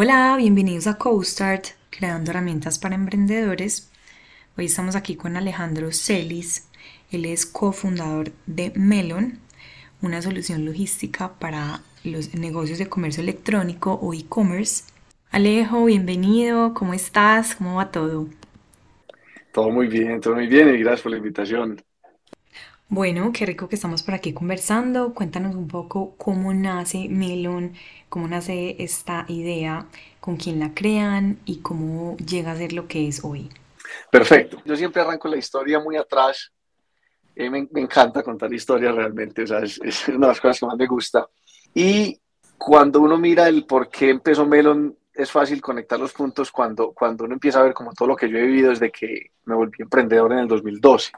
Hola, bienvenidos a CoStart, creando herramientas para emprendedores. Hoy estamos aquí con Alejandro Celis. Él es cofundador de Melon, una solución logística para los negocios de comercio electrónico o e-commerce. Alejo, bienvenido, ¿cómo estás? ¿Cómo va todo? Todo muy bien, todo muy bien y gracias por la invitación. Bueno, qué rico que estamos por aquí conversando. Cuéntanos un poco cómo nace Melon, cómo nace esta idea, con quién la crean y cómo llega a ser lo que es hoy. Perfecto. Yo siempre arranco la historia muy atrás. Eh, me, encanta contar historias realmente, o sea, es, es, una de las cosas que más me gusta. Y cuando uno mira el por qué empezó Melon, es fácil conectar los puntos cuando, cuando uno empieza a ver como todo lo que yo he vivido desde que me volví emprendedor en el 2012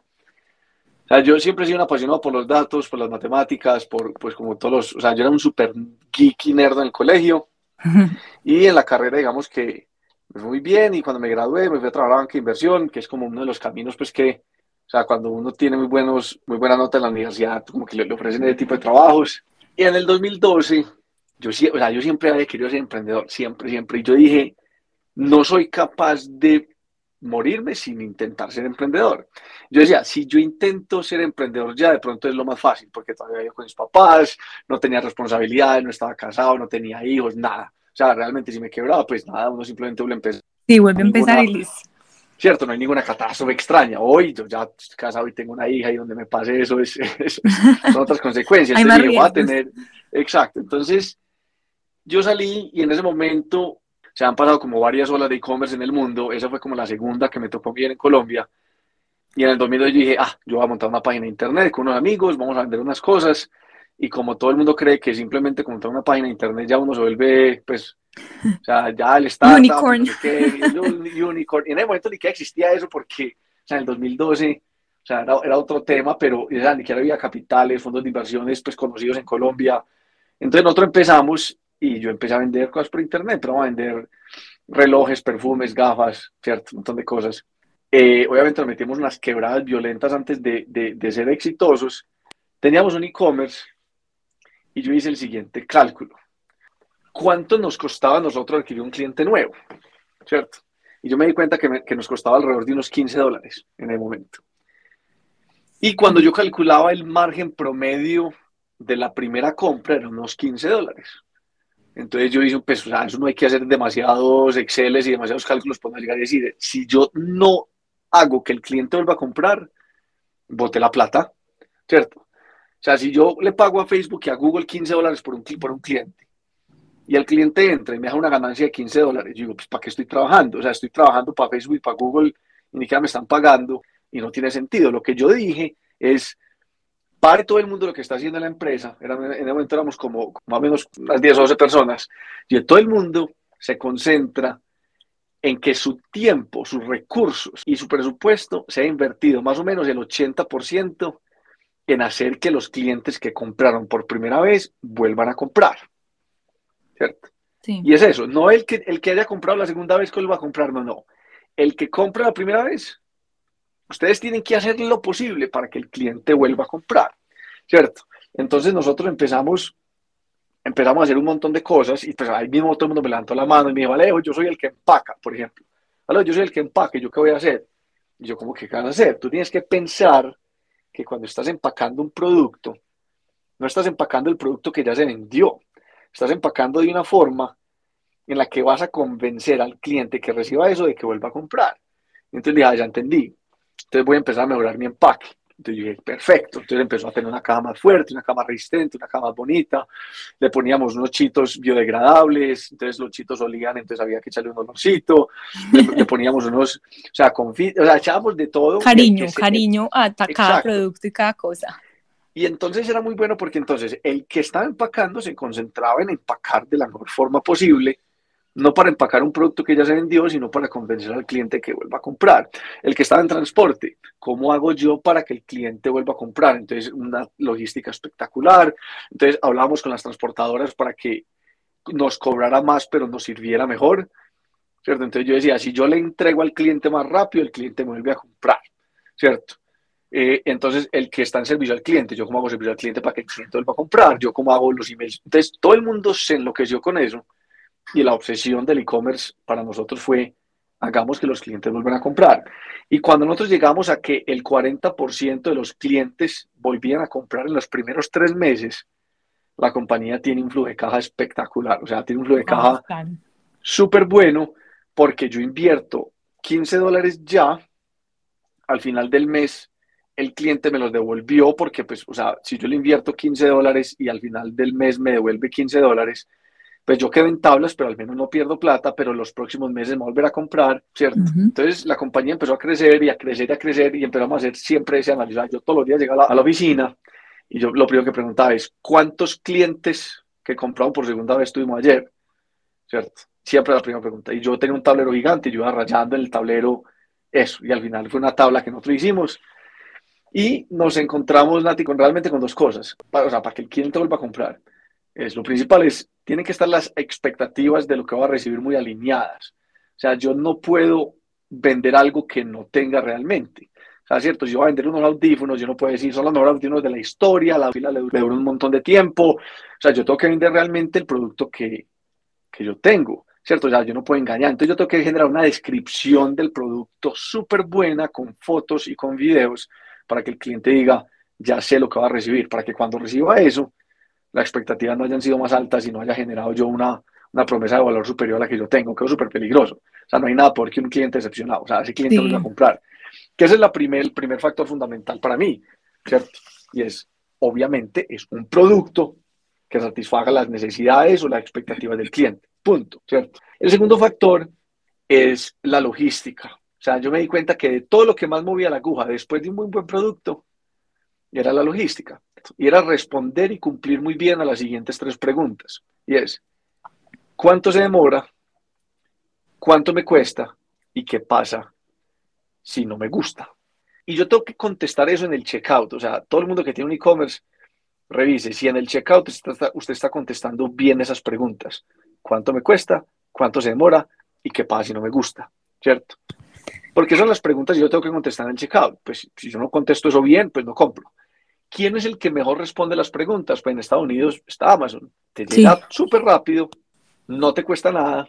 yo siempre he sido un apasionado por los datos, por las matemáticas, por, pues como todos los, o sea, yo era un súper geeky nerd en el colegio y en la carrera, digamos que muy bien y cuando me gradué me fui a trabajar en banca de inversión, que es como uno de los caminos, pues que, o sea, cuando uno tiene muy, buenos, muy buena nota en la universidad, como que le, le ofrecen ese tipo de trabajos. Y en el 2012, yo, o sea, yo siempre había querido ser emprendedor, siempre, siempre, y yo dije, no soy capaz de morirme sin intentar ser emprendedor. Yo decía, si yo intento ser emprendedor ya, de pronto es lo más fácil, porque todavía yo con mis papás, no tenía responsabilidades, no estaba casado, no tenía hijos, nada. O sea, realmente si me quebraba, pues nada, uno simplemente vuelve a empezar. Sí, vuelve a empezar y listo. Cierto, no hay ninguna catástrofe extraña. Hoy yo ya estoy casado y tengo una hija y donde me pase eso, es, son otras consecuencias. hay más a tener, exacto. Entonces, yo salí y en ese momento se han pasado como varias olas de e-commerce en el mundo. Esa fue como la segunda que me tocó bien en Colombia. Y en el 2002 yo dije, ah, yo voy a montar una página de internet con unos amigos, vamos a vender unas cosas. Y como todo el mundo cree que simplemente montar una página de internet ya uno se vuelve, pues, o sea, ya el Estado. Unicorn. unicorn. Y en ese momento ni que existía eso porque, o sea, en el 2012, o sea, era, era otro tema, pero sea, ni siquiera había capitales, fondos de inversiones, pues, conocidos en Colombia. Entonces nosotros empezamos y yo empecé a vender cosas por internet, pero a vender relojes, perfumes, gafas, cierto, un montón de cosas. Eh, obviamente nos metimos unas quebradas violentas antes de, de, de ser exitosos. Teníamos un e-commerce y yo hice el siguiente cálculo. ¿Cuánto nos costaba a nosotros adquirir un cliente nuevo? ¿Cierto? Y yo me di cuenta que, que nos costaba alrededor de unos 15 dólares en el momento. Y cuando yo calculaba el margen promedio de la primera compra, eran unos 15 dólares. Entonces yo hice, pues, o sea, eso no hay que hacer demasiados Exceles y demasiados cálculos para llegar a decir, si yo no hago que el cliente vuelva a comprar, bote la plata, ¿cierto? O sea, si yo le pago a Facebook y a Google 15 dólares por un, por un cliente y el cliente entra y me deja una ganancia de 15 dólares, yo digo, pues ¿para qué estoy trabajando? O sea, estoy trabajando para Facebook y para Google y ni siquiera me están pagando y no tiene sentido. Lo que yo dije es, pare todo el mundo lo que está haciendo la empresa, en ese momento éramos como, más o menos unas 10 o 12 personas, y todo el mundo se concentra en que su tiempo, sus recursos y su presupuesto sea invertido más o menos el 80% en hacer que los clientes que compraron por primera vez vuelvan a comprar. ¿Cierto? Sí. Y es eso, no el que, el que haya comprado la segunda vez que él va a comprar, no, no. El que compra la primera vez Ustedes tienen que hacer lo posible para que el cliente vuelva a comprar, ¿cierto? Entonces nosotros empezamos, empezamos a hacer un montón de cosas y pues ahí mismo todo el mundo me levantó la mano y me dijo, Alejo, yo soy el que empaca, por ejemplo. Alejo, yo soy el que empaca, ¿yo qué voy a hacer? Y yo, ¿cómo qué vas a hacer? Tú tienes que pensar que cuando estás empacando un producto, no estás empacando el producto que ya se vendió, estás empacando de una forma en la que vas a convencer al cliente que reciba eso de que vuelva a comprar. Entonces dije, ah, ya entendí. Entonces voy a empezar a mejorar mi empaque. Entonces yo dije, perfecto. Entonces empezó a tener una caja más fuerte, una caja más resistente, una caja más bonita. Le poníamos unos chitos biodegradables, entonces los chitos olían, entonces había que echarle un olorcito. Le, poníamos unos, o sea, o sea, echábamos de todo. Cariño, cariño a cada producto y cada cosa. Y entonces era muy bueno porque entonces el que estaba empacando se concentraba en empacar de la mejor forma posible no para empacar un producto que ya se vendió, sino para convencer al cliente que vuelva a comprar. El que estaba en transporte, ¿cómo hago yo para que el cliente vuelva a comprar? Entonces, una logística espectacular. Entonces, hablábamos con las transportadoras para que nos cobrara más, pero nos sirviera mejor. ¿Cierto? Entonces yo decía, si yo le entrego al cliente más rápido, el cliente me vuelve a comprar. ¿Cierto? Eh, entonces, el que está en servicio al cliente, yo cómo hago servicio al cliente para que el cliente vuelva a comprar, yo cómo hago los emails. Entonces, todo el mundo se enloqueció con eso y la obsesión del e-commerce para nosotros fue hagamos que los clientes vuelvan a comprar. Y cuando nosotros llegamos a que el 40% de los clientes volvían a comprar en los primeros tres meses, la compañía tiene un flujo de caja espectacular. O sea, tiene un flujo de caja súper bueno porque yo invierto 15 dólares ya, al final del mes el cliente me los devolvió porque, pues, o sea, si yo le invierto 15 dólares y al final del mes me devuelve 15 dólares, pues yo quedo en tablas, pero al menos no pierdo plata, pero los próximos meses me volver a comprar, ¿cierto? Entonces la compañía empezó a crecer y a crecer y a crecer y empezamos a hacer siempre ese análisis. Yo todos los días llegaba a la, oficina y yo lo primero que preguntaba es, ¿cuántos clientes que compraron por segunda vez tuvimos ayer? ¿Cierto? Siempre la primera pregunta. Y yo tenía un tablero gigante y yo iba rayando en el tablero eso. Y al final fue una tabla que nosotros hicimos. Y nos encontramos, Nati, con, realmente con dos cosas. Para, o sea, para que el cliente vuelva a comprar. Es, lo principal es, tienen que estar las expectativas de lo que va a recibir muy alineadas. O sea, yo no puedo vender algo que no tenga realmente. O sea, cierto, si yo voy a vender unos audífonos, yo no puedo decir, son los mejores audífonos de la historia, la fila le dura un montón de tiempo. O sea, yo tengo que vender realmente el producto que, que yo tengo. ¿cierto? O sea, yo no puedo engañar. Entonces yo tengo que generar una descripción del producto súper buena con fotos y con videos para que el cliente diga, ya sé lo que va a recibir, para que cuando reciba eso, las expectativas no hayan sido más altas y no haya generado yo una, una promesa de valor superior a la que yo tengo, que es súper peligroso. O sea, no hay nada peor que un cliente decepcionado. O sea, ese cliente no va a comprar. Que ese es la primer, el primer factor fundamental para mí, ¿cierto? Y es, obviamente, es un producto que satisfaga las necesidades o las expectativas del cliente. Punto, ¿cierto? El segundo factor es la logística. O sea, yo me di cuenta que de todo lo que más movía la aguja después de un muy buen producto, era la logística. Y era responder y cumplir muy bien a las siguientes tres preguntas. Y es, ¿cuánto se demora? ¿Cuánto me cuesta? ¿Y qué pasa si no me gusta? Y yo tengo que contestar eso en el checkout. O sea, todo el mundo que tiene un e-commerce, revise si en el checkout usted usted está contestando bien esas preguntas. ¿Cuánto me cuesta? ¿Cuánto se demora? ¿Y qué pasa si no me gusta? ¿Cierto? Porque son las preguntas que yo tengo que contestar en el checkout. Pues si yo no contesto eso bien, pues no compro. ¿Quién es el que mejor responde las preguntas? Pues en Estados Unidos está Amazon. Te llega súper rápido, no te cuesta nada.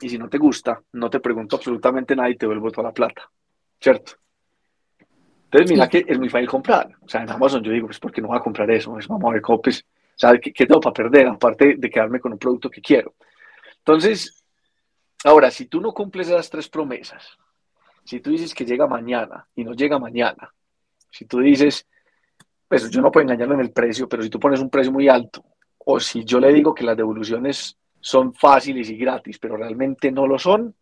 Y si no te gusta, no te pregunto absolutamente nada y te vuelvo toda la plata. ¿Cierto? Entonces, mira que es muy fácil comprar. O sea, en Amazon yo digo, pues, ¿por qué no voy a comprar eso? Pues, vamos a ver cómo, pues, ¿sabes qué, qué tengo para perder? Aparte de quedarme con un producto que quiero. Entonces, ahora, si tú no cumples esas tres promesas, si tú dices que llega mañana y no llega mañana, si tú dices, pues yo no puedo engañarlo en el precio, pero si tú pones un precio muy alto, o si yo le digo que las devoluciones son fáciles y gratis, pero realmente no lo son,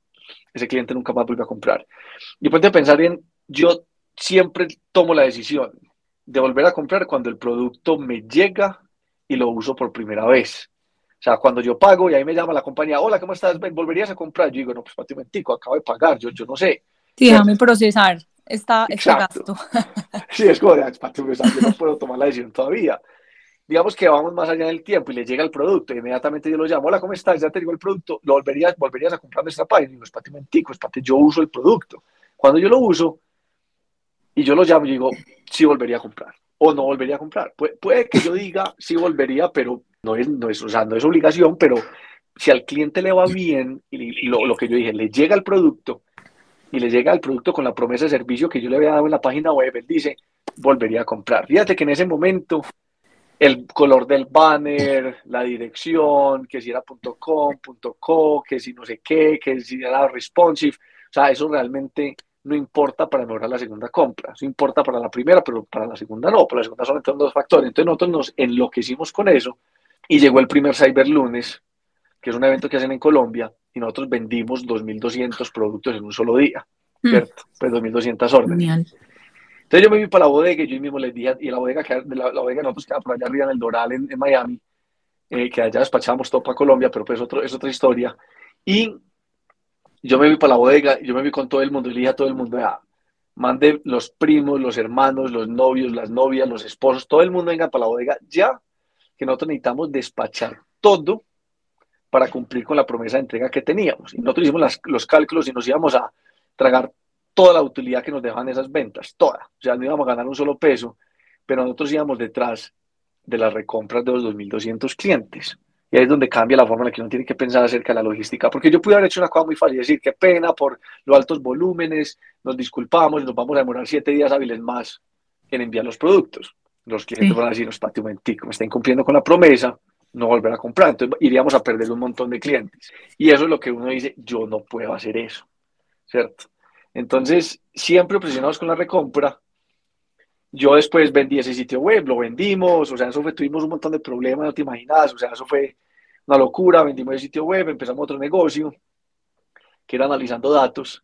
ese cliente nunca más vuelve a comprar. Y ponte a pensar en, yo siempre tomo la decisión de volver a comprar cuando el producto me llega y lo uso por primera vez. O sea, cuando yo pago y ahí me llama la compañía, hola, ¿cómo estás? ¿Volverías a comprar? Yo digo, no, pues para un acabo de pagar, yo, yo no sé. Sí, déjame procesar está este gasto. Sí, es como de, yo no puedo tomar la decisión todavía. Digamos que vamos más allá del tiempo y le llega el producto, y inmediatamente yo lo llamo, hola, ¿cómo estás? Ya te digo el producto, ¿lo volverías, volverías a comprar esta página? Y digo, espate un momentico, espate, yo uso el producto. Cuando yo lo uso y yo lo llamo, yo digo, sí volvería a comprar o no volvería a comprar. puede que yo diga, sí volvería, pero no es, no es, o sea, no es obligación, pero si al cliente le va bien y, lo, lo, que yo dije, le llega el producto y le llega el producto con la promesa de servicio que yo le había dado en la página web, él dice, volvería a comprar. Fíjate que en ese momento el color del banner, la dirección, que si era .com, .co, que si no sé qué, que si era responsive, o sea, eso realmente no importa para mejorar la segunda compra. Eso importa para la primera, pero para la segunda no. Para la segunda son dos factores. Entonces nosotros nos enloquecimos con eso y llegó el primer Cyber Lunes, que es un evento que hacen en Colombia, y nosotros vendimos 2.200 productos en un solo día, mm. ¿cierto? Pues 2.200 órdenes. Entonces yo me vi para la bodega y yo mismo les dije, y la bodega, que, la, la bodega nosotros queda por allá arriba en el Doral, en, Miami, eh, que allá despachábamos todo para Colombia, pero pues otro, es otra historia. Y yo me vi para la bodega, yo me vi con todo el mundo y le dije a todo el mundo, ya, mande los primos, los hermanos, los novios, las novias, los esposos, todo el mundo venga para la bodega ya, que nosotros necesitamos despachar todo para cumplir con la promesa de entrega que teníamos. Y nosotros hicimos los cálculos y nos íbamos a tragar toda la utilidad que nos dejaban esas ventas, toda. O sea, no íbamos a ganar un solo peso, pero nosotros íbamos detrás de las recompras de los 2.200 clientes. Y ahí es donde cambia la forma en la que uno tiene que pensar acerca de la logística. Porque yo pude haber hecho una cosa muy fácil, decir, qué pena por los altos volúmenes, nos disculpamos y nos vamos a demorar siete días hábiles más en enviar los productos. Los clientes van a decir, espérate un momentico, me está incumpliendo con la promesa, no volver a comprar. Entonces iríamos a perder un montón de clientes. Y eso es lo que uno dice, yo no puedo hacer eso, ¿cierto? Entonces, siempre presionados con la recompra, yo después vendí ese sitio web, lo vendimos, o sea, eso fue, tuvimos un montón de problemas, no te imaginas, o sea, eso fue una locura, vendimos el sitio web, empezamos otro negocio, que era analizando datos.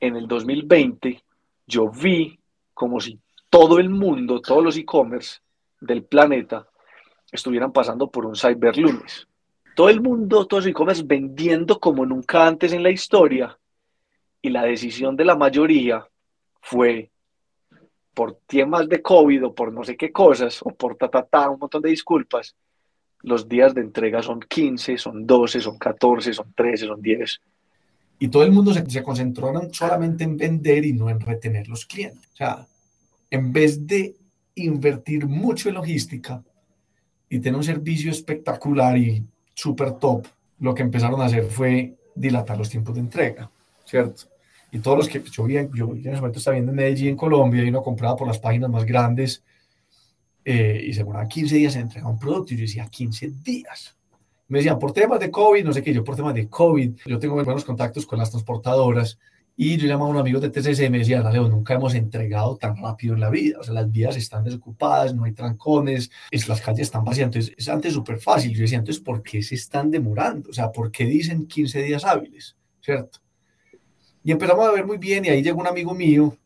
En el 2020 yo vi como si todo el mundo, todos los e-commerce del planeta estuvieran pasando por un cyberlunes. Todo el mundo, todos los e-commerce vendiendo como nunca antes en la historia. Y la decisión de la mayoría fue por temas de COVID o por no sé qué cosas, o por ta, ta, ta, un montón de disculpas, los días de entrega son 15, son 12, son 14, son 13, son 10. Y todo el mundo se, se concentró solamente en vender y no en retener los clientes. O sea, en vez de invertir mucho en logística y tener un servicio espectacular y súper top, lo que empezaron a hacer fue dilatar los tiempos de entrega, ¿cierto? y todos los que yo, vi, yo en ese momento estaba viendo en Medellín, Colombia, y uno compraba por las páginas más grandes eh, y se demoraba 15 días en entregar un producto. Y yo decía, 15 días. Me decían, por temas de COVID, no sé qué, yo por temas de COVID, yo tengo buenos contactos con las transportadoras y yo llamaba a un amigo de TCC y me decía, Leo, nunca hemos entregado tan rápido en la vida. O sea, las vías están desocupadas, no hay trancones, es, las calles están vacías. Entonces, es antes súper fácil. Yo decía, entonces, ¿por qué se están demorando? O sea, ¿por qué dicen 15 días hábiles? ¿Cierto? Y empezamos a ver muy bien y ahí llegó un amigo mío,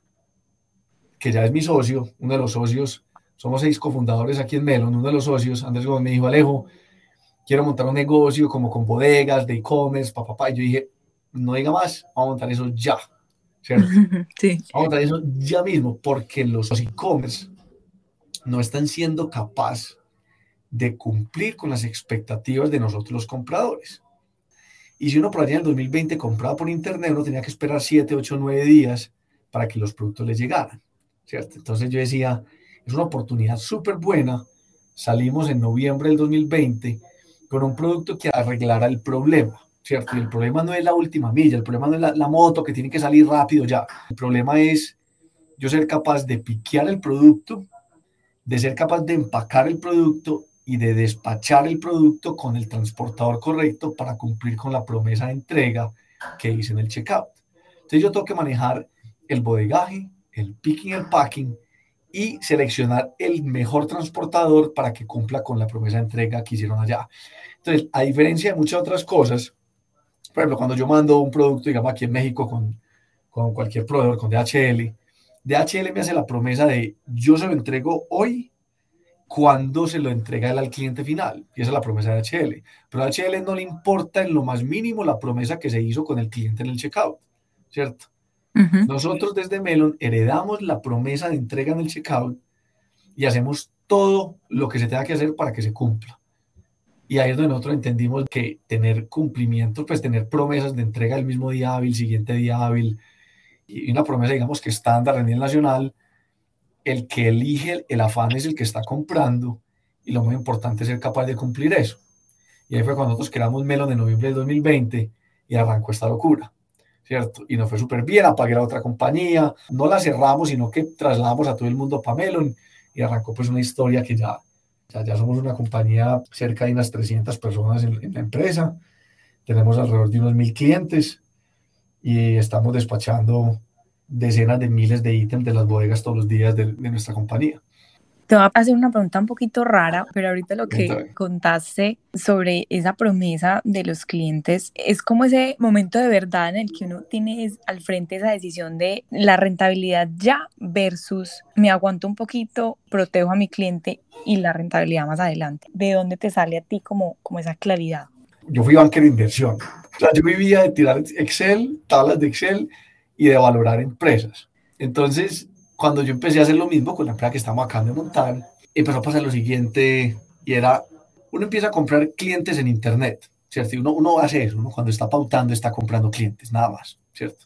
que ya es mi socio, uno de los socios, somos seis cofundadores aquí en Melon, uno de los socios, Andrés Gómez, me dijo, Alejo, quiero montar un negocio como con bodegas, de e-commerce, papá. Y yo dije, no diga más, vamos a montar eso ya, ¿cierto? Sí. Vamos a montar eso ya mismo, porque los e-commerce no están siendo capaces de cumplir con las expectativas de nosotros los compradores. Y si uno por allá en el 2020 compraba por internet, uno tenía que esperar 7, 8, 9 días para que los productos le llegaran, ¿cierto? Entonces yo decía, es una oportunidad súper buena. Salimos en noviembre del 2020 con un producto que arreglara el problema, ¿cierto? Y el problema no es la última milla, el problema no es la, la moto que tiene que salir rápido ya. El problema es yo ser capaz de piquear el producto, de ser capaz de empacar el producto y de despachar el producto con el transportador correcto para cumplir con la promesa de entrega que hice en el checkout. Entonces yo tengo que manejar el bodegaje, el picking, el packing y seleccionar el mejor transportador para que cumpla con la promesa de entrega que hicieron allá. Entonces, a diferencia de muchas otras cosas, por ejemplo, cuando yo mando un producto, digamos aquí en México con, con cualquier proveedor, con DHL, DHL me hace la promesa de yo se lo entrego hoy cuando se lo entrega él al cliente final. Y esa es la promesa de HL. Pero a HL no le importa en lo más mínimo la promesa que se hizo con el cliente en el checkout, ¿cierto? Nosotros desde Melon heredamos la promesa de entrega en el checkout y hacemos todo lo que se tenga que hacer para que se cumpla. Y ahí es donde nosotros entendimos que tener cumplimiento, pues tener promesas de entrega el mismo día hábil, siguiente día hábil, y una promesa, digamos, que estándar a nivel nacional, el que elige el afán es el que está comprando y lo muy importante es ser capaz de cumplir eso. Y ahí fue cuando nosotros creamos Melon en noviembre de 2020 y arrancó esta locura, ¿cierto? Y nos fue súper bien, apagué la otra compañía, no la cerramos, sino que trasladamos a todo el mundo para Melon y arrancó pues una historia que ya, ya, somos una compañía cerca de unas 300 personas en la empresa, tenemos alrededor de unos mil clientes y estamos despachando decenas de miles de ítems de las bodegas todos los días de, nuestra compañía. Te voy a hacer una pregunta un poquito rara, pero ahorita lo que contaste sobre esa promesa de los clientes es como ese momento de verdad en el que uno tiene al frente esa decisión de la rentabilidad ya versus me aguanto un poquito, protejo a mi cliente y la rentabilidad más adelante. ¿De dónde te sale a ti como, como esa claridad? Yo fui banquero de inversión. O sea, yo vivía de tirar Excel, tablas de Excel y de valorar empresas. Entonces, cuando yo empecé a hacer lo mismo con la empresa que estamos acá de montar, empezó a pasar lo siguiente y era, uno empieza a comprar clientes en Internet, ¿cierto? Y uno, uno hace eso, uno cuando está pautando está comprando clientes, nada más, ¿cierto?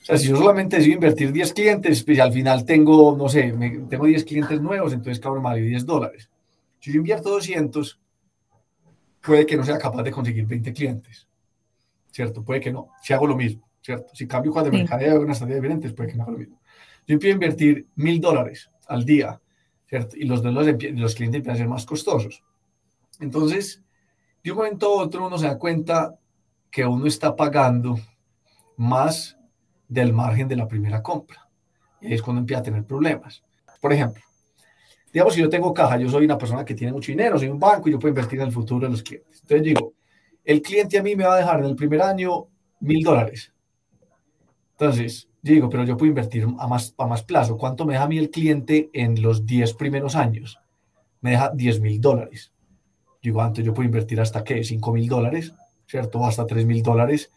O sea, si yo solamente decido invertir 10 clientes, pues al final tengo, no sé, tengo 10 clientes nuevos, entonces cabrón, me 10 dólares. Si yo invierto 200, puede que no sea capaz de conseguir 20 clientes, ¿cierto? Puede que no, si hago lo mismo, ¿cierto? Si cambio cuando sí. mercadeo hago una estrategia diferente, puede que no haga lo mismo. Yo empiezo a invertir mil dólares al día, ¿cierto? Y los, los, los clientes empiezan a ser más costosos. Entonces, de un momento a otro uno se da cuenta que uno está pagando más del margen de la primera compra. Y es cuando empieza a tener problemas. Por ejemplo, digamos que yo tengo caja, yo soy una persona que tiene mucho dinero, soy un banco y yo puedo invertir en el futuro de los clientes. Entonces digo, el cliente a mí me va a dejar en el primer año mil dólares. Entonces, digo, pero yo puedo invertir a más, a más plazo. ¿Cuánto me deja a mí el cliente en los 10 primeros años? Me deja 10 mil dólares. Digo, antes yo puedo invertir hasta qué? 5 mil dólares, ¿cierto? O hasta 3 mil dólares.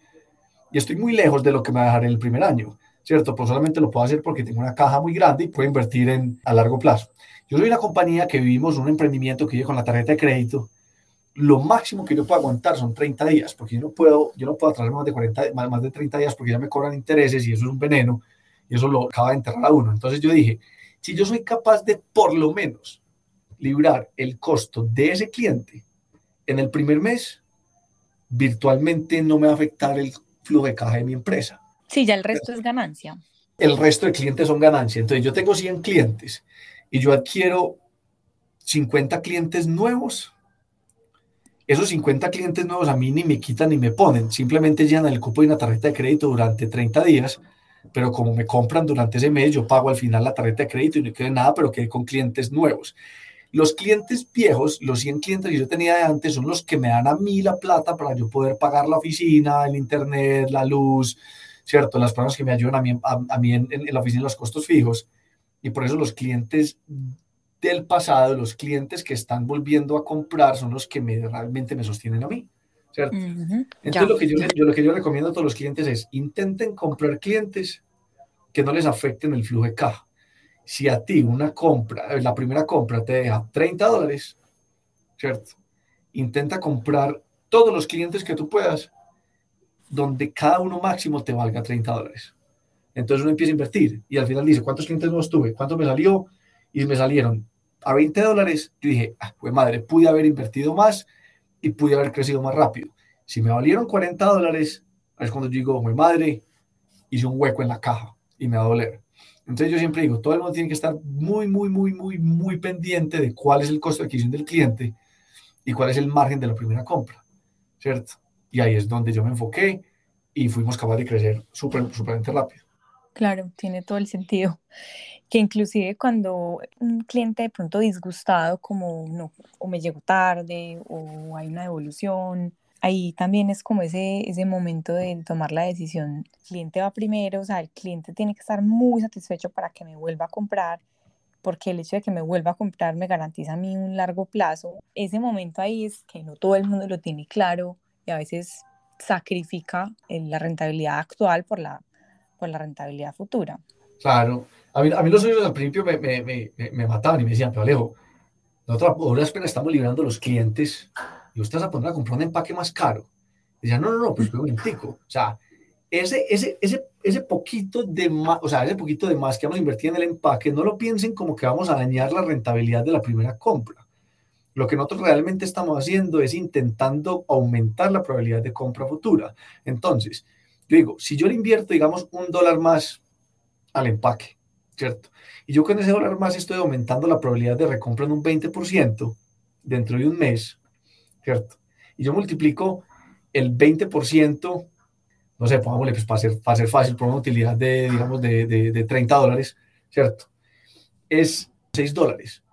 Y estoy muy lejos de lo que me va a dejar en el primer año, ¿cierto? Pues solamente lo puedo hacer porque tengo una caja muy grande y puedo invertir en, a largo plazo. Yo soy una compañía que vivimos un emprendimiento que vive con la tarjeta de crédito. Lo máximo que yo puedo aguantar son 30 días, porque yo no puedo, yo no puedo atrasar más de 40, más, más de 30 días porque ya me cobran intereses y eso es un veneno y eso lo acaba de enterrar a uno. Entonces yo dije, si yo soy capaz de por lo menos librar el costo de ese cliente en el primer mes, virtualmente no me va a afectar el flujo de caja de mi empresa. Sí, ya el resto es ganancia. El resto de clientes son ganancia. Entonces yo tengo 100 clientes y yo adquiero 50 clientes nuevos. Esos 50 clientes nuevos a mí ni me quitan ni me ponen, simplemente llenan el cupo de una tarjeta de crédito durante 30 días, pero como me compran durante ese mes, yo pago al final la tarjeta de crédito y no quedé nada, pero quedé con clientes nuevos. Los clientes viejos, los 100 clientes que yo tenía antes, son los que me dan a mí la plata para yo poder pagar la oficina, el internet, la luz, ¿cierto? Las personas que me ayudan a mí, a, a mí en, en, la oficina, los costos fijos. Y por eso los clientes del pasado, los clientes que están volviendo a comprar, son los que me, realmente me sostienen a mí. ¿cierto? Uh -huh. Entonces, lo que yo, yo, lo que yo recomiendo a todos los clientes es intenten comprar clientes que no les afecten el flujo de caja si a ti una compra, la primera compra te deja 30 dólares, ¿cierto? Intenta comprar todos los clientes que tú puedas, donde cada uno máximo te valga 30 dólares. Entonces uno empieza a invertir y al final dice, ¿cuántos clientes nuevos tuve? ¿Cuánto me salió? Y me salieron a 20 dólares. Yo dije, ah, pues madre, pude haber invertido más y pude haber crecido más rápido. Si me valieron 40 dólares, es cuando digo, mi madre, hice un hueco en la caja y me va a doler. Entonces yo siempre digo, todo el mundo tiene que estar muy, muy, muy, muy, muy pendiente de cuál es el costo de adquisición del cliente y cuál es el margen de la primera compra, ¿cierto? Y ahí es donde yo me enfoqué y fuimos capaces de crecer súper, súper rápido. Claro, tiene todo el sentido. Que inclusive cuando un cliente de pronto disgustado, como no, o me llegó tarde, o hay una devolución, ahí también es como ese, ese momento de tomar la decisión. El cliente va primero, o sea, el cliente tiene que estar muy satisfecho para que me vuelva a comprar, porque el hecho de que me vuelva a comprar me garantiza a mí un largo plazo. Ese momento ahí es que no todo el mundo lo tiene claro y a veces sacrifica la rentabilidad actual por la, por la rentabilidad futura. Claro. A mí, a mí los socios al principio me, me, me, me, mataban y me decían, pero Alejo, nosotros ahora apenas estamos librando los clientes y usted vas a poner a comprar un empaque más caro. Y decían, no, no, no, pues un momentico. O sea, ese, ese, ese, ese poquito de más, o sea, ese poquito de más que vamos a invertir en el empaque, no lo piensen como que vamos a dañar la rentabilidad de la primera compra. Lo que nosotros realmente estamos haciendo es intentando aumentar la probabilidad de compra futura. Entonces, yo digo, si yo le invierto, digamos, un dólar más al empaque, ¿cierto? Y yo con ese dólar más estoy aumentando la probabilidad de recompra en un 20% dentro de un mes, ¿cierto? Y yo multiplico el 20%, no sé, pongámosle, pues para ser, para ser fácil, por una utilidad de, digamos, de, de, de 30 dólares, ¿cierto? Es 6 dólares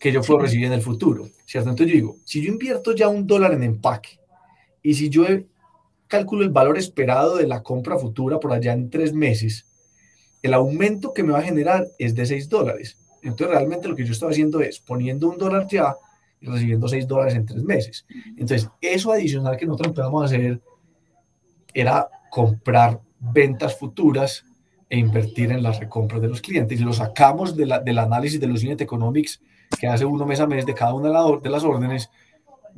que yo puedo recibir en el futuro, ¿cierto? Entonces yo digo, si yo invierto ya un dólar en empaque y si yo calculo el valor esperado de la compra futura por allá en tres meses, el aumento que me va a generar es de 6 dólares. Entonces realmente lo que yo estoy haciendo es poniendo un dólar ya y recibiendo 6 dólares en tres meses. Entonces eso adicional que nosotros empezamos a hacer era comprar ventas futuras e invertir en las recompras de los clientes. Y lo sacamos de la, del análisis de los unit economics que hace uno mes a mes de cada una de las órdenes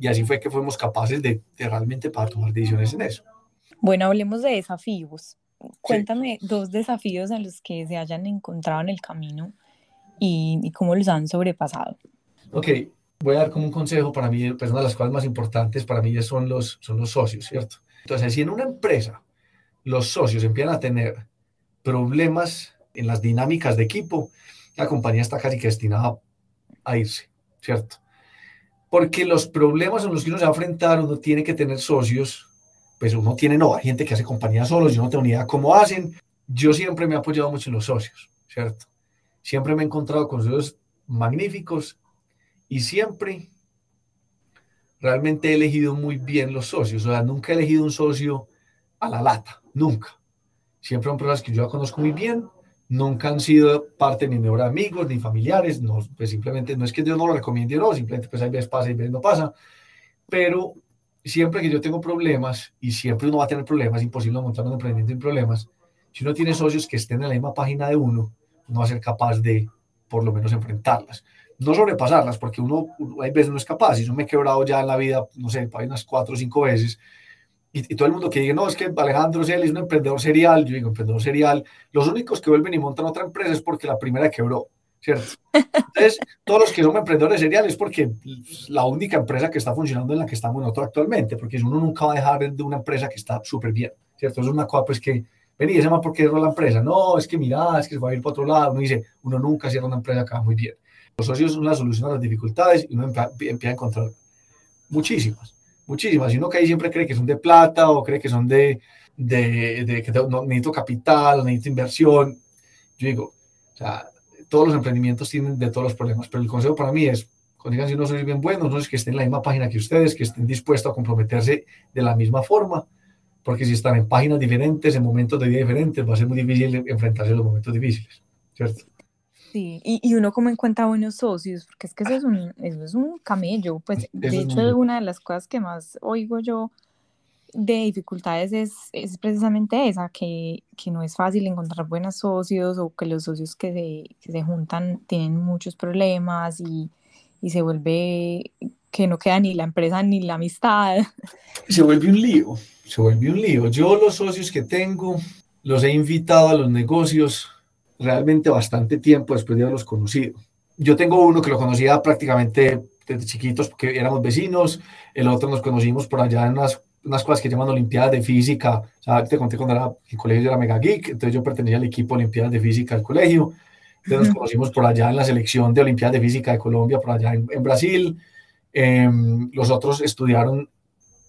y así fue que fuimos capaces de, de realmente para tomar decisiones en eso. Bueno, hablemos de desafíos. Cuéntame sí. dos desafíos en los que se hayan encontrado en el camino y, y, cómo los han sobrepasado. Ok, voy a dar como un consejo para mí, pues una de las cosas más importantes para mí son los, son los socios, ¿cierto? Entonces, si en una empresa los socios empiezan a tener problemas en las dinámicas de equipo, la compañía está casi que destinada a irse, ¿cierto? Porque los problemas en los que uno se va a enfrentar, uno tiene que tener socios, pues uno tiene, no, hay gente que hace compañía solos, yo no tengo ni idea cómo hacen. Yo siempre me he apoyado mucho en los socios, ¿cierto? Siempre me he encontrado con socios magníficos y siempre realmente he elegido muy bien los socios. O sea, nunca he elegido un socio a la lata, nunca. Siempre son personas que yo conozco muy bien, nunca han sido parte de mis mejores amigos ni familiares, no, pues simplemente no es que Dios no lo recomiende no, simplemente pues hay veces pasa y veces no pasa, pero siempre que yo tengo problemas, y siempre uno va a tener problemas, imposible montar un emprendimiento sin problemas, si uno tiene socios que estén en la misma página de uno, uno va a ser capaz de por lo menos enfrentarlas. No sobrepasarlas, porque uno, hay veces no es capaz, y yo me he quebrado ya en la vida, no sé, unas cuatro o cinco veces, y, todo el mundo que diga, no, es que Alejandro Celi es un emprendedor serial, yo digo, emprendedor serial, los únicos que vuelven y montan otra empresa es porque la primera quebró, ¿cierto? Entonces, todos los que son emprendedores seriales es porque la única empresa que está funcionando en la que estamos nosotros actualmente, porque uno nunca va a dejar de una empresa que está súper bien, ¿cierto? Es una cosa pues que, vení, ese más porque cerró la empresa, no, es que mira, es que se va a ir para otro lado, uno dice, uno nunca cierra una empresa que va muy bien. Los socios son la solución a las dificultades y uno empieza a encontrar muchísimas muchísimas. Y uno que ahí siempre cree que son de plata o cree que son de, de, de que no, necesito capital necesito inversión. Yo digo, o sea, todos los emprendimientos tienen de todos los problemas, pero el consejo para mí es, si uno soy bien bueno, no es que estén en la misma página que ustedes, que estén dispuestos a comprometerse de la misma forma, porque si están en páginas diferentes, en momentos de vida diferentes, va a ser muy difícil enfrentarse a los momentos difíciles, ¿cierto? Sí, y, y, uno como encuentra buenos socios, porque es que eso es un, eso es un camello, pues de hecho es una de las cosas que más oigo yo de dificultades es, es precisamente esa, que, que, no es fácil encontrar buenos socios o que los socios que se, que se juntan tienen muchos problemas y, y, se vuelve que no queda ni la empresa ni la amistad. Se vuelve un lío, se vuelve un lío. Yo los socios que tengo los he invitado a los negocios realmente bastante tiempo después de haberlos conocido. Yo tengo uno que lo conocía prácticamente desde chiquitos porque éramos vecinos, el otro nos conocimos por allá en unas, unas cosas que llaman Olimpiadas de Física, o sea, te conté cuando era el colegio, yo era mega geek, entonces yo pertenecía al equipo Olimpiadas de Física del colegio, entonces nos conocimos por allá en la selección de Olimpiadas de Física de Colombia, por allá en, Brasil, em, los otros estudiaron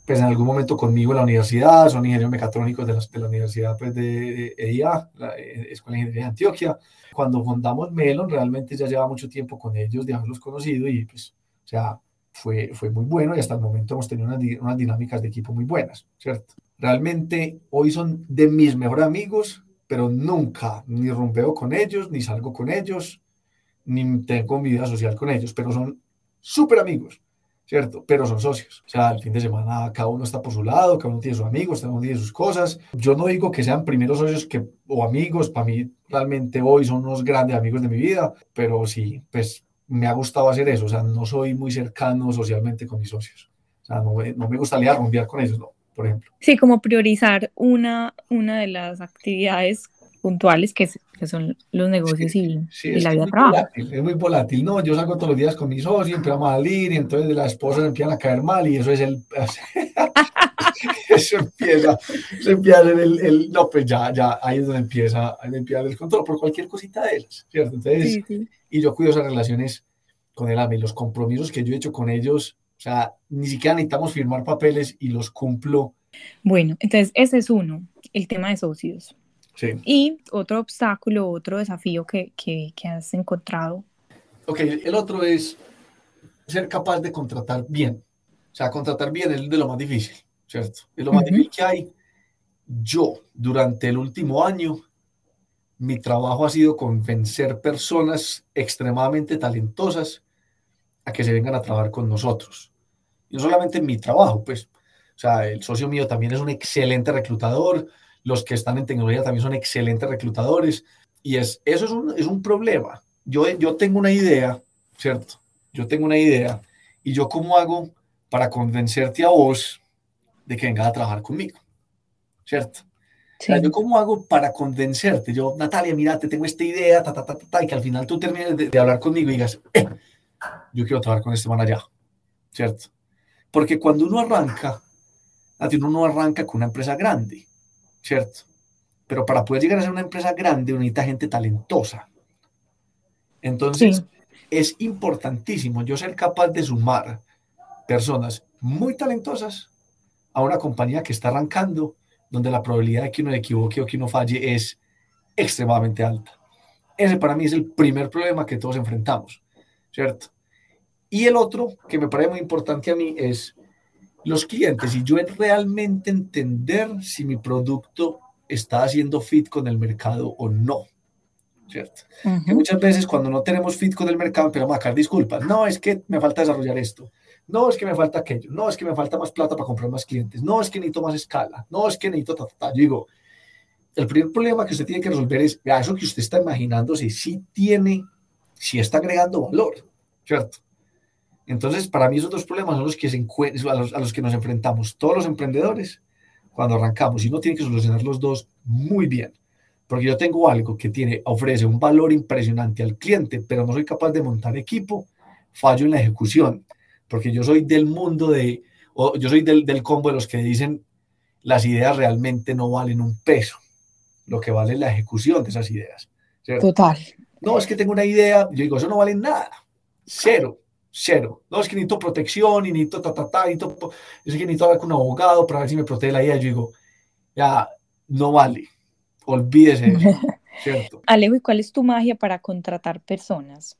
pues en algún momento conmigo en la universidad, son ingenieros mecatrónicos de la, de la Universidad pues, de EIA, la eh, Escuela de Ingeniería de Antioquia. Cuando fundamos Melon, realmente ya lleva mucho tiempo con ellos de haberlos conocido y pues, o sea, fue, fue muy bueno y hasta el momento hemos tenido unas, unas dinámicas de equipo muy buenas, ¿cierto? Realmente hoy son de mis mejores amigos, pero nunca ni rompeo con ellos, ni salgo con ellos, ni tengo mi vida social con ellos, pero son súper amigos. ¿Cierto? Pero son socios. O sea, el fin de semana cada uno está por su lado, cada uno tiene sus amigos, cada uno tiene sus cosas. Yo no digo que sean primeros socios que, o amigos, para mí realmente hoy son unos grandes amigos de mi vida, pero sí, pues me ha gustado hacer eso. O sea, no soy muy cercano socialmente con mis socios. O sea, no, me gustaría romper con ellos, por ejemplo. Sí, como priorizar una, una de las actividades puntuales que, que son los negocios y, la vida trabajo. es muy volátil, ¿no? Yo salgo todos los días con mi socio, empezamos a salir y entonces de la esposa empiezan a caer mal y eso es el... eso empieza, se empieza el, el, No, pues ya, ya, ahí es donde empieza, ahí empieza el descontrol por cualquier cosita de ellas, ¿cierto? Entonces, y yo cuido esas relaciones con el AMI, los compromisos que yo he hecho con ellos, o sea, ni siquiera necesitamos firmar papeles y los cumplo. Bueno, entonces ese es uno, el tema de socios. Y otro obstáculo, otro desafío que, que, que, has encontrado. Ok, el otro es ser capaz de contratar bien. O sea, contratar bien es de lo más difícil, ¿cierto? Es lo más difícil que hay. Yo, durante el último año, mi trabajo ha sido convencer personas extremadamente talentosas a que se vengan a trabajar con nosotros. Y no solamente mi trabajo, pues, o sea, el socio mío también es un excelente reclutador, los que están en tecnología también son excelentes reclutadores y es, eso es un, es un problema. Yo, yo tengo una idea, ¿cierto? Yo tengo una idea y yo cómo hago para convencerte a vos de que vengas a trabajar conmigo, ¿cierto? yo cómo hago para convencerte, yo, Natalia, mira, te tengo esta idea, ta, ta, ta, ta, y que al final tú termines de, hablar conmigo y digas, eh, yo quiero trabajar con este man allá, ¿cierto? Porque cuando uno arranca, uno no arranca con una empresa grande, ¿cierto? Pero para poder llegar a ser una empresa grande, necesita gente talentosa. Entonces, es importantísimo yo ser capaz de sumar personas muy talentosas a una compañía que está arrancando, donde la probabilidad de que uno equivoque o que uno falle es extremadamente alta. Ese para mí es el primer problema que todos enfrentamos, ¿cierto? Y el otro, que me parece muy importante a mí, es los clientes y yo realmente entender si mi producto está haciendo fit con el mercado o no. ¿Cierto? que muchas veces cuando no tenemos fit con el mercado empezamos a sacar disculpas. No, es que me falta desarrollar esto. No, es que me falta aquello. No, es que me falta más plata para comprar más clientes. No, es que necesito más escala. No, es que necesito... Ta, ta, Yo digo, el primer problema que usted tiene que resolver es, eso que usted está imaginando, si tiene, si está agregando valor, ¿cierto? Entonces, para mí esos dos problemas son los que se a, los, a los que nos enfrentamos todos los emprendedores cuando arrancamos y uno tiene que solucionar los dos muy bien. Porque yo tengo algo que tiene, ofrece un valor impresionante al cliente, pero no soy capaz de montar equipo, fallo en la ejecución. Porque yo soy del mundo de, o yo soy del, del combo de los que dicen las ideas realmente no valen un peso. Lo que vale es la ejecución de esas ideas. Total. No, es que tengo una idea, yo digo, eso no vale nada. Cero cero. No, es que necesito protección y necesito ta, ta, ta, necesito, es que necesito hablar con un abogado para ver si me protege la idea. Yo digo, ya, no vale, olvídese eso, ¿cierto? Alejo, ¿y cuál es tu magia para contratar personas?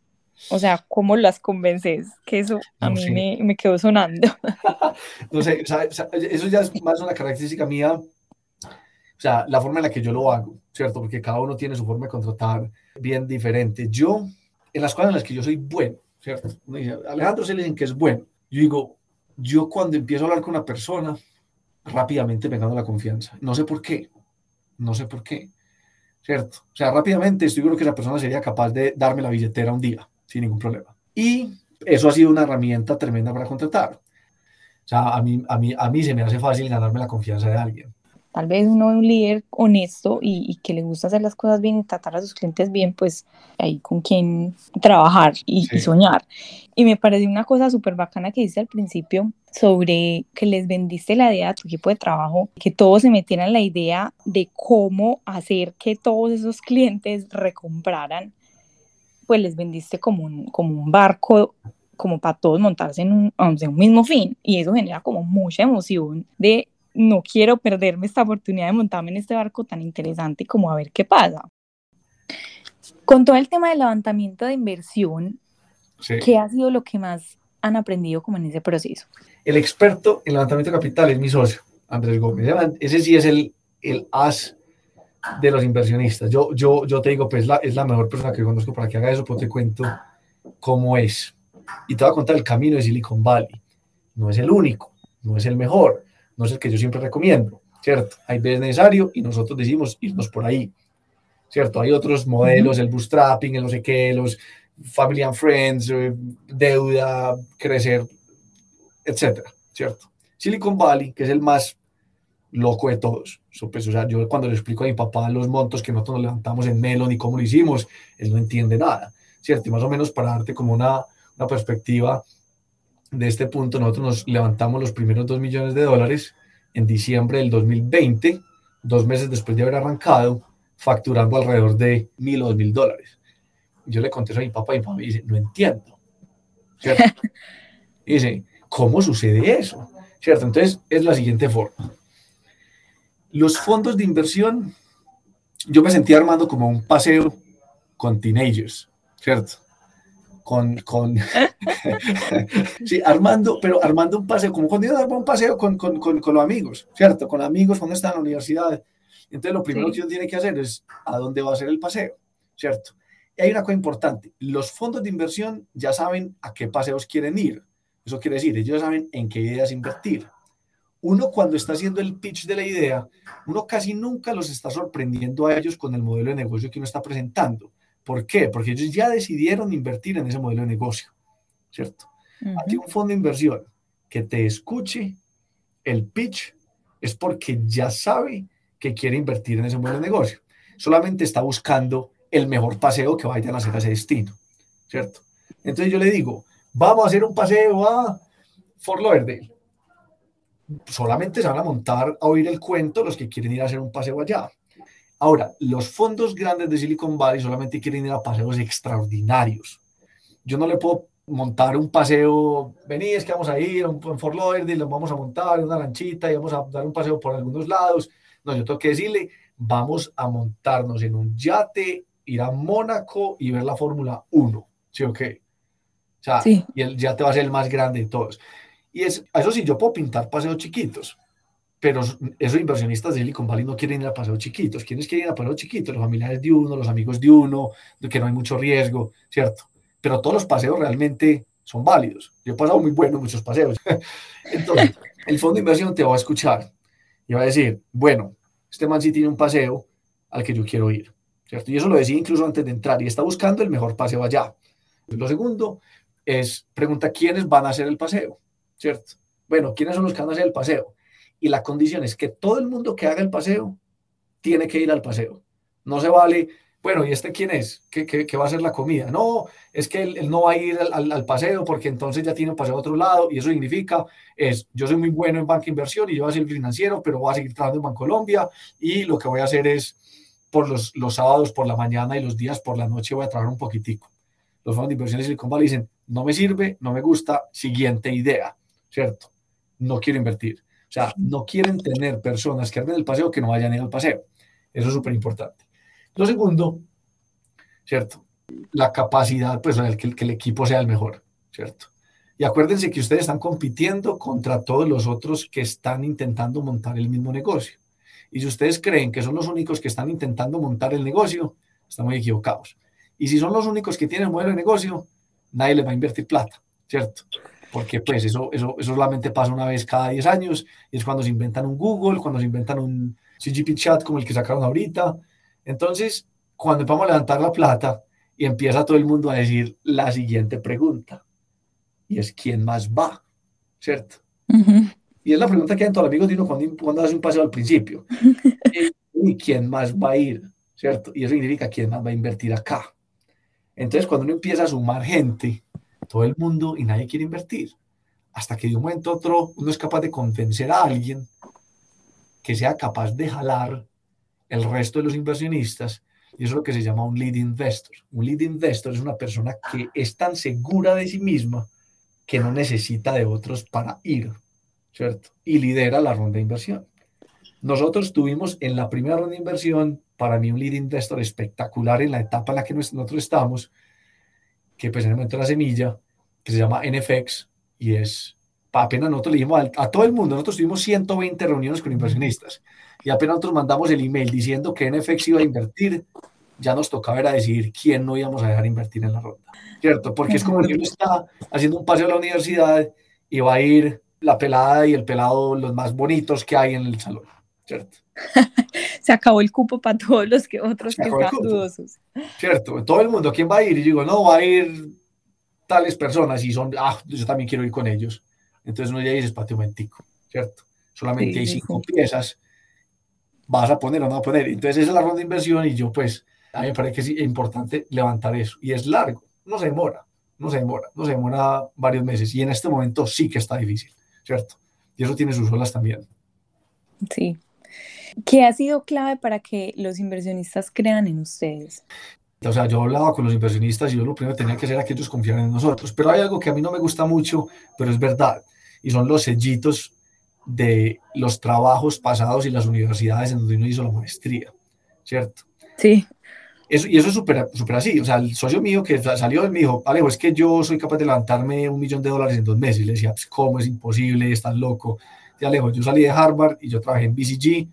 O sea, ¿cómo las convences? Que eso a mí me, me, quedó sonando. no sé, eso ya es más una característica mía, o sea, la forma en la que yo lo hago, ¿cierto? Porque cada uno tiene su forma de contratar bien diferente. Yo, en las cosas en las que yo soy bueno, ¿cierto? Alejandro se le dicen que es bueno. Yo digo, yo cuando empiezo a hablar con una persona, rápidamente me gano la confianza. No sé por qué, no sé por qué, ¿cierto? O sea, rápidamente estoy seguro que esa persona sería capaz de darme la billetera un día, sin ningún problema. Y eso ha sido una herramienta tremenda para contratar. O sea, a mí, a mí, a mí se me hace fácil ganarme la confianza de alguien tal vez uno un líder honesto y, que le gusta hacer las cosas bien y tratar a sus clientes bien, pues hay con quien trabajar y, soñar. Y me pareció una cosa súper bacana que dice al principio sobre que les vendiste la idea a tu equipo de trabajo, que todos se metieran en la idea de cómo hacer que todos esos clientes recompraran, pues les vendiste como un, como un barco como para todos montarse en un, en un mismo fin y eso genera como mucha emoción de no quiero perderme esta oportunidad de montarme en este barco tan interesante como a ver qué pasa. Con todo el tema del levantamiento de inversión, ¿qué ha sido lo que más han aprendido como en ese proceso? El experto en levantamiento de capital es mi socio, Andrés Gómez. Ese sí es el, el as de los inversionistas. Yo, yo, yo te digo, pues la, es la mejor persona que conozco para que haga eso, pues te cuento cómo es. Y te voy a contar el camino de Silicon Valley. No es el único, no es el mejor, no es el que yo siempre recomiendo, ¿cierto? Hay veces necesario y nosotros decimos irnos por ahí, ¿cierto? Hay otros modelos, el bootstrapping, el no sé qué, los family and friends, eh, deuda, crecer, etcétera, ¿cierto? Silicon Valley, que es el más loco de todos. Pues, o sea, yo cuando le explico a mi papá los montos que nosotros nos levantamos en Melon y cómo lo hicimos, él no entiende nada, ¿cierto? Y más o menos para darte como una, una perspectiva, de este punto, nosotros nos levantamos los primeros 2 millones de dólares en diciembre del 2020, dos meses después de haber arrancado, facturando alrededor de mil o dos mil dólares. Yo le contesto a mi papá y mi papá me dice, no entiendo. ¿Cierto? Y dice, ¿cómo sucede eso? ¿Cierto? Entonces, es la siguiente forma. Los fondos de inversión, yo me sentía armando como un paseo con teenagers, ¿cierto? Con, con sí, armando, pero armando un paseo, como cuando yo un paseo con, con, con, con, los amigos, ¿cierto? Con amigos cuando están en la universidad. Entonces, lo primero que uno tiene que hacer es a dónde va a ser el paseo, ¿cierto? Y hay una cosa importante, los fondos de inversión ya saben a qué paseos quieren ir. Eso quiere decir, ellos saben en qué ideas invertir. Uno cuando está haciendo el pitch de la idea, uno casi nunca los está sorprendiendo a ellos con el modelo de negocio que uno está presentando ¿Por qué? Porque ellos ya decidieron invertir en ese modelo de negocio, ¿cierto? Aquí un fondo de inversión que te escuche el pitch es porque ya sabe que quiere invertir en ese modelo de negocio. Solamente está buscando el mejor paseo que vayan a hacer a ese destino, ¿cierto? Entonces yo le digo, vamos a hacer un paseo a Fort Lauderdale. Solamente se van a montar a oír el cuento los que quieren ir a hacer un paseo allá. Ahora, los fondos grandes de Silicon Valley solamente quieren ir a paseos extraordinarios. Yo no le puedo montar un paseo, vení, es que vamos a ir en Fort Lauderdale, lo vamos a montar en una lanchita y vamos a dar un paseo por algunos lados. No, yo tengo que decirle, vamos a montarnos en un yate, ir a Mónaco y ver la Fórmula 1. ¿Sí o qué? O sea, y el yate va a ser el más grande de todos. Y es, eso sí, yo puedo pintar paseos chiquitos, pero esos inversionistas de Silicon Valley no quieren ir a paseos chiquitos. ¿Quiénes quieren ir a paseos chiquitos? Los familiares de uno, los amigos de uno, que no hay mucho riesgo, ¿cierto? Pero todos los paseos realmente son válidos. Yo he pasado muy buenos muchos paseos. Entonces, el fondo de inversión te va a escuchar y va a decir, bueno, este man sí tiene un paseo al que yo quiero ir, ¿cierto? Y eso lo decía incluso antes de entrar y está buscando el mejor paseo allá. Lo segundo es, pregunta quiénes van a hacer el paseo, ¿cierto? Bueno, ¿quiénes son los que van a hacer el paseo? Y la condición es que todo el mundo que haga el paseo tiene que ir al paseo. No se vale, bueno, ¿y este quién es? ¿Qué, qué, va a ser la comida? No, es que él, no va a ir al, al, paseo porque entonces ya tiene un paseo a otro lado y eso significa, es, yo soy muy bueno en banca inversión y yo voy a ser financiero, pero voy a seguir trabajando en Bancolombia y lo que voy a hacer es por los, los sábados por la mañana y los días por la noche voy a trabajar un poquitico. Los fondos de inversiones Silicon Valley dicen, no me sirve, no me gusta, siguiente idea, ¿cierto? No quiero invertir. O sea, no quieren tener personas que hagan el paseo que no vayan a ir al paseo. Eso es súper importante. Lo segundo, ¿cierto? La capacidad, pues, que, que el equipo sea el mejor, ¿cierto? Y acuérdense que ustedes están compitiendo contra todos los otros que están intentando montar el mismo negocio. Y si ustedes creen que son los únicos que están intentando montar el negocio, están muy equivocados. Y si son los únicos que tienen modelo de negocio, nadie les va a invertir plata, ¿cierto? Porque pues eso, eso, eso solamente pasa una vez cada 10 años y es cuando se inventan un Google, cuando se inventan un CGP Chat como el que sacaron ahorita. Entonces, cuando vamos a levantar la plata y empieza todo el mundo a decir la siguiente pregunta, y es ¿quién más va? ¿Cierto? Y es la pregunta que hay en todos los amigos de uno cuando, cuando hace un paseo al principio. ¿Y quién más va a ir? ¿Cierto? Y eso significa quién más va a invertir acá. Entonces, cuando uno empieza a sumar gente, todo el mundo y nadie quiere invertir, hasta que de un momento a otro uno es capaz de convencer a alguien que sea capaz de jalar el resto de los inversionistas, y eso es lo que se llama un lead investor. Un lead investor es una persona que es tan segura de sí misma que no necesita de otros para ir, ¿cierto? Y lidera la ronda de inversión. Nosotros tuvimos en la primera ronda de inversión, para mí un lead investor espectacular en la etapa en la que nosotros estamos, que pues en el momento de la semilla, que se llama NFX, y es, apenas nosotros le dijimos a, a, todo el mundo, nosotros tuvimos 120 reuniones con inversionistas, y apenas nosotros mandamos el email diciendo que NFX iba a invertir, ya nos tocaba era decidir quién no íbamos a dejar invertir en la ronda, ¿cierto? Porque es como que uno está haciendo un paseo a la universidad y va a ir la pelada y el pelado los más bonitos que hay en el salón, ¿cierto? Se acabó el cupo para todos los que otros que están dudosos. Cierto, todo el mundo, ¿quién va a ir? Y digo, no, va a ir tales personas y son, ah, yo también quiero ir con ellos. Entonces uno ya dice, espate un momentico, ¿cierto? Solamente sí, hay cinco sí. piezas, vas a poner o no a poner. Entonces esa es la ronda de inversión y yo pues, a mí me parece que es importante levantar eso. Y es largo, no se demora, no se demora, no se demora varios meses. Y en este momento sí que está difícil, ¿cierto? Y eso tiene sus olas también. Sí, ¿Qué ha sido clave para que los inversionistas crean en ustedes? O sea, yo hablaba con los inversionistas y yo lo primero que tenía que hacer era que ellos confiaran en nosotros. Pero hay algo que a mí no me gusta mucho, pero es verdad, y son los sellitos de los trabajos pasados y las universidades en donde uno hizo la maestría, ¿cierto? Sí. Eso, y eso es súper super así. O sea, el socio mío que salió, me dijo, Alejo, es que yo soy capaz de levantarme un millón de dólares en dos meses. Y le decía, pues, ¿cómo? Es imposible, estás loco. Y Alejo, yo salí de Harvard y yo trabajé en BCG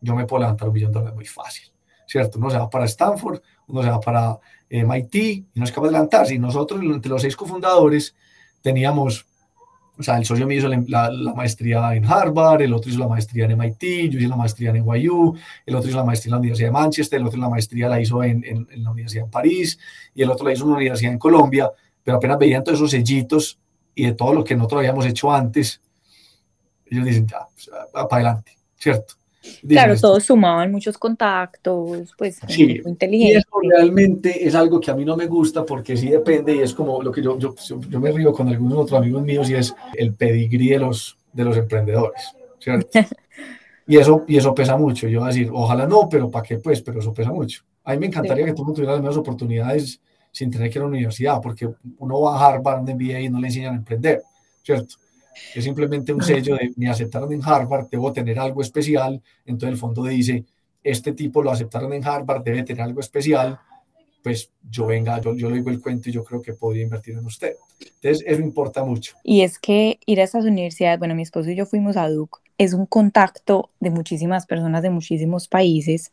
yo me puedo levantar un millón de dólares muy fácil, ¿cierto? Uno se va para Stanford, uno se va para eh, MIT y no es capaz de levantarse. Y nosotros, entre los seis cofundadores, teníamos, o sea, el socio mío hizo la, la, maestría en Harvard, el otro hizo la maestría en MIT, yo hice la maestría en NYU, el otro hizo la maestría en la Universidad de Manchester, el otro la maestría la hizo en, en, en la Universidad en París y el otro la hizo en una universidad en Colombia, pero apenas veían todos esos sellitos y de todo lo que nosotros habíamos hecho antes, ellos dicen, ya, para adelante, ¿cierto? Claro, todos sumaban muchos contactos, pues sí, inteligente. Y eso realmente es algo que a mí no me gusta porque sí depende y es como lo que yo, yo, yo me río con algunos otros amigos míos y es el pedigrí de los, de los emprendedores, ¿cierto? y, eso, y eso pesa mucho. Yo voy a decir, ojalá no, pero ¿para qué? Pues, pero eso pesa mucho. A mí me encantaría que todo mundo tuviera las mismas oportunidades sin tener que ir a la universidad, porque uno va a Harvard, un MBA y no le enseñan a emprender, ¿cierto? Es simplemente un sello de me aceptaron en Harvard, debo tener algo especial, entonces el fondo dice, este tipo lo aceptaron en Harvard, debe tener algo especial, pues yo venga, yo, yo le digo el cuento y yo creo que podría invertir en usted. Entonces, eso importa mucho. Y es que ir a estas universidades, bueno, mi esposo y yo fuimos a Duke, es un contacto de muchísimas personas de muchísimos países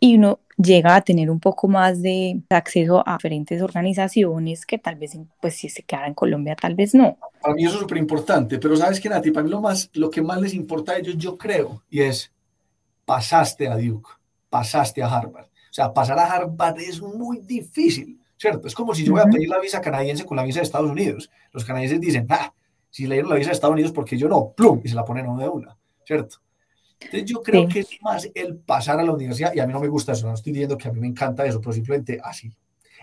y uno llega a tener un poco más de acceso a diferentes organizaciones que tal vez, pues si se quedara en Colombia, tal vez no. Para mí eso es súper importante, pero sabes que Nati, para mí lo, más, lo que más les importa a ellos, yo creo, y es, pasaste a Duke, pasaste a Harvard. O sea, pasar a Harvard es muy difícil, ¿cierto? Es como si yo voy a pedir la visa canadiense con la visa de Estados Unidos. Los canadienses dicen, ah, si le dieron la visa de Estados Unidos, porque yo no? ¡Plum! Y se la ponen uno de una, ¿cierto? Entonces yo creo que es más el pasar a la universidad, y a mí no me gusta eso, no estoy diciendo que a mí me encanta eso, pero simplemente así.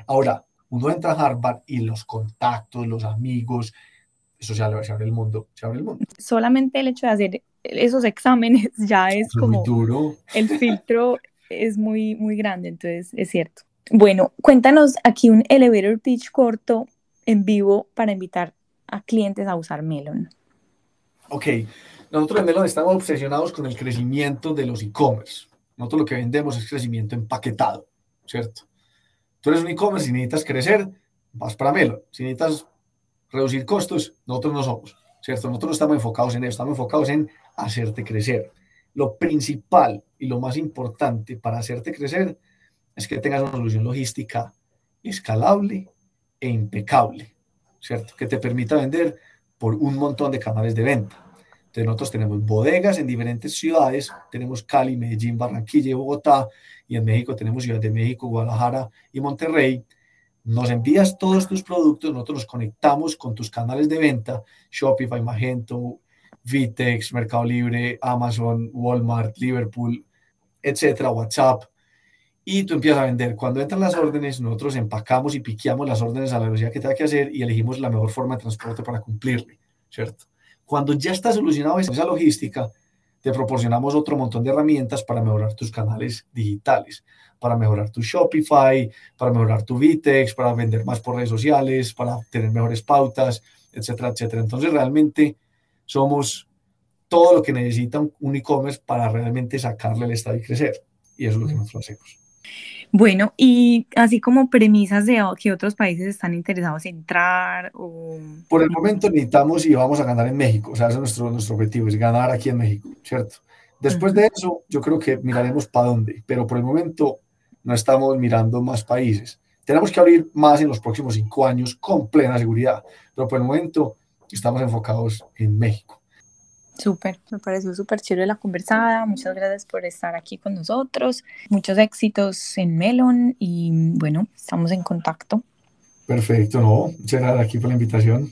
Ahora, uno entra a Harvard y los contactos, los amigos, eso se abre, el mundo, se abre el mundo. Solamente el hecho de hacer esos exámenes ya es, como duro. el filtro es muy muy grande, entonces es cierto. Bueno, cuéntanos aquí un elevator pitch corto en vivo para invitar a clientes a usar Melon. Ok, nosotros en Melon estamos obsesionados con el crecimiento de los e-commerce. Nosotros lo que vendemos es crecimiento empaquetado, ¿cierto? Tú eres un e-commerce y necesitas crecer, vas para Melon. Si necesitas reducir costos, nosotros no somos, ¿cierto? Nosotros no estamos enfocados en eso, estamos enfocados en hacerte crecer. Lo principal y lo más importante para hacerte crecer es que tengas una solución logística escalable e impecable, ¿cierto? Que te permita vender por un montón de canales de venta. Entonces nosotros tenemos bodegas en diferentes ciudades, tenemos Cali, Medellín, Barranquilla y Bogotá, y en México tenemos Ciudad de México, Guadalajara y Monterrey. Nos envías todos tus productos, nosotros nos conectamos con tus canales de venta, Shopify, Magento, Vitex, Mercado Libre, Amazon, Walmart, Liverpool, etcétera, WhatsApp, y tú empiezas a vender. Cuando entran las órdenes, nosotros empacamos y piqueamos las órdenes a la velocidad que tenga que hacer y elegimos la mejor forma de transporte para cumplirle, ¿cierto? Cuando ya está solucionado esa logística, te proporcionamos otro montón de herramientas para mejorar tus canales digitales, para mejorar tu Shopify, para mejorar tu Vitex, para vender más por redes sociales, para tener mejores pautas, etcétera, etcétera. Entonces, realmente somos todo lo que necesita un e-commerce para realmente sacarle el estado y crecer. Y eso es lo que nosotros hacemos. Bueno, y así como premisas de que otros países están interesados en entrar o... Por el momento necesitamos y vamos a ganar en México, o sea, ese es nuestro, nuestro objetivo, es ganar aquí en México, ¿cierto? Después de eso, yo creo que miraremos para dónde, pero por el momento no estamos mirando más países. Tenemos que abrir más en los próximos cinco años con plena seguridad, pero por el momento estamos enfocados en México. Súper, me pareció súper chévere la conversada. Muchas gracias por estar aquí con nosotros. Muchos éxitos en Melon y bueno, estamos en contacto. Perfecto, no, muchas gracias aquí por la invitación.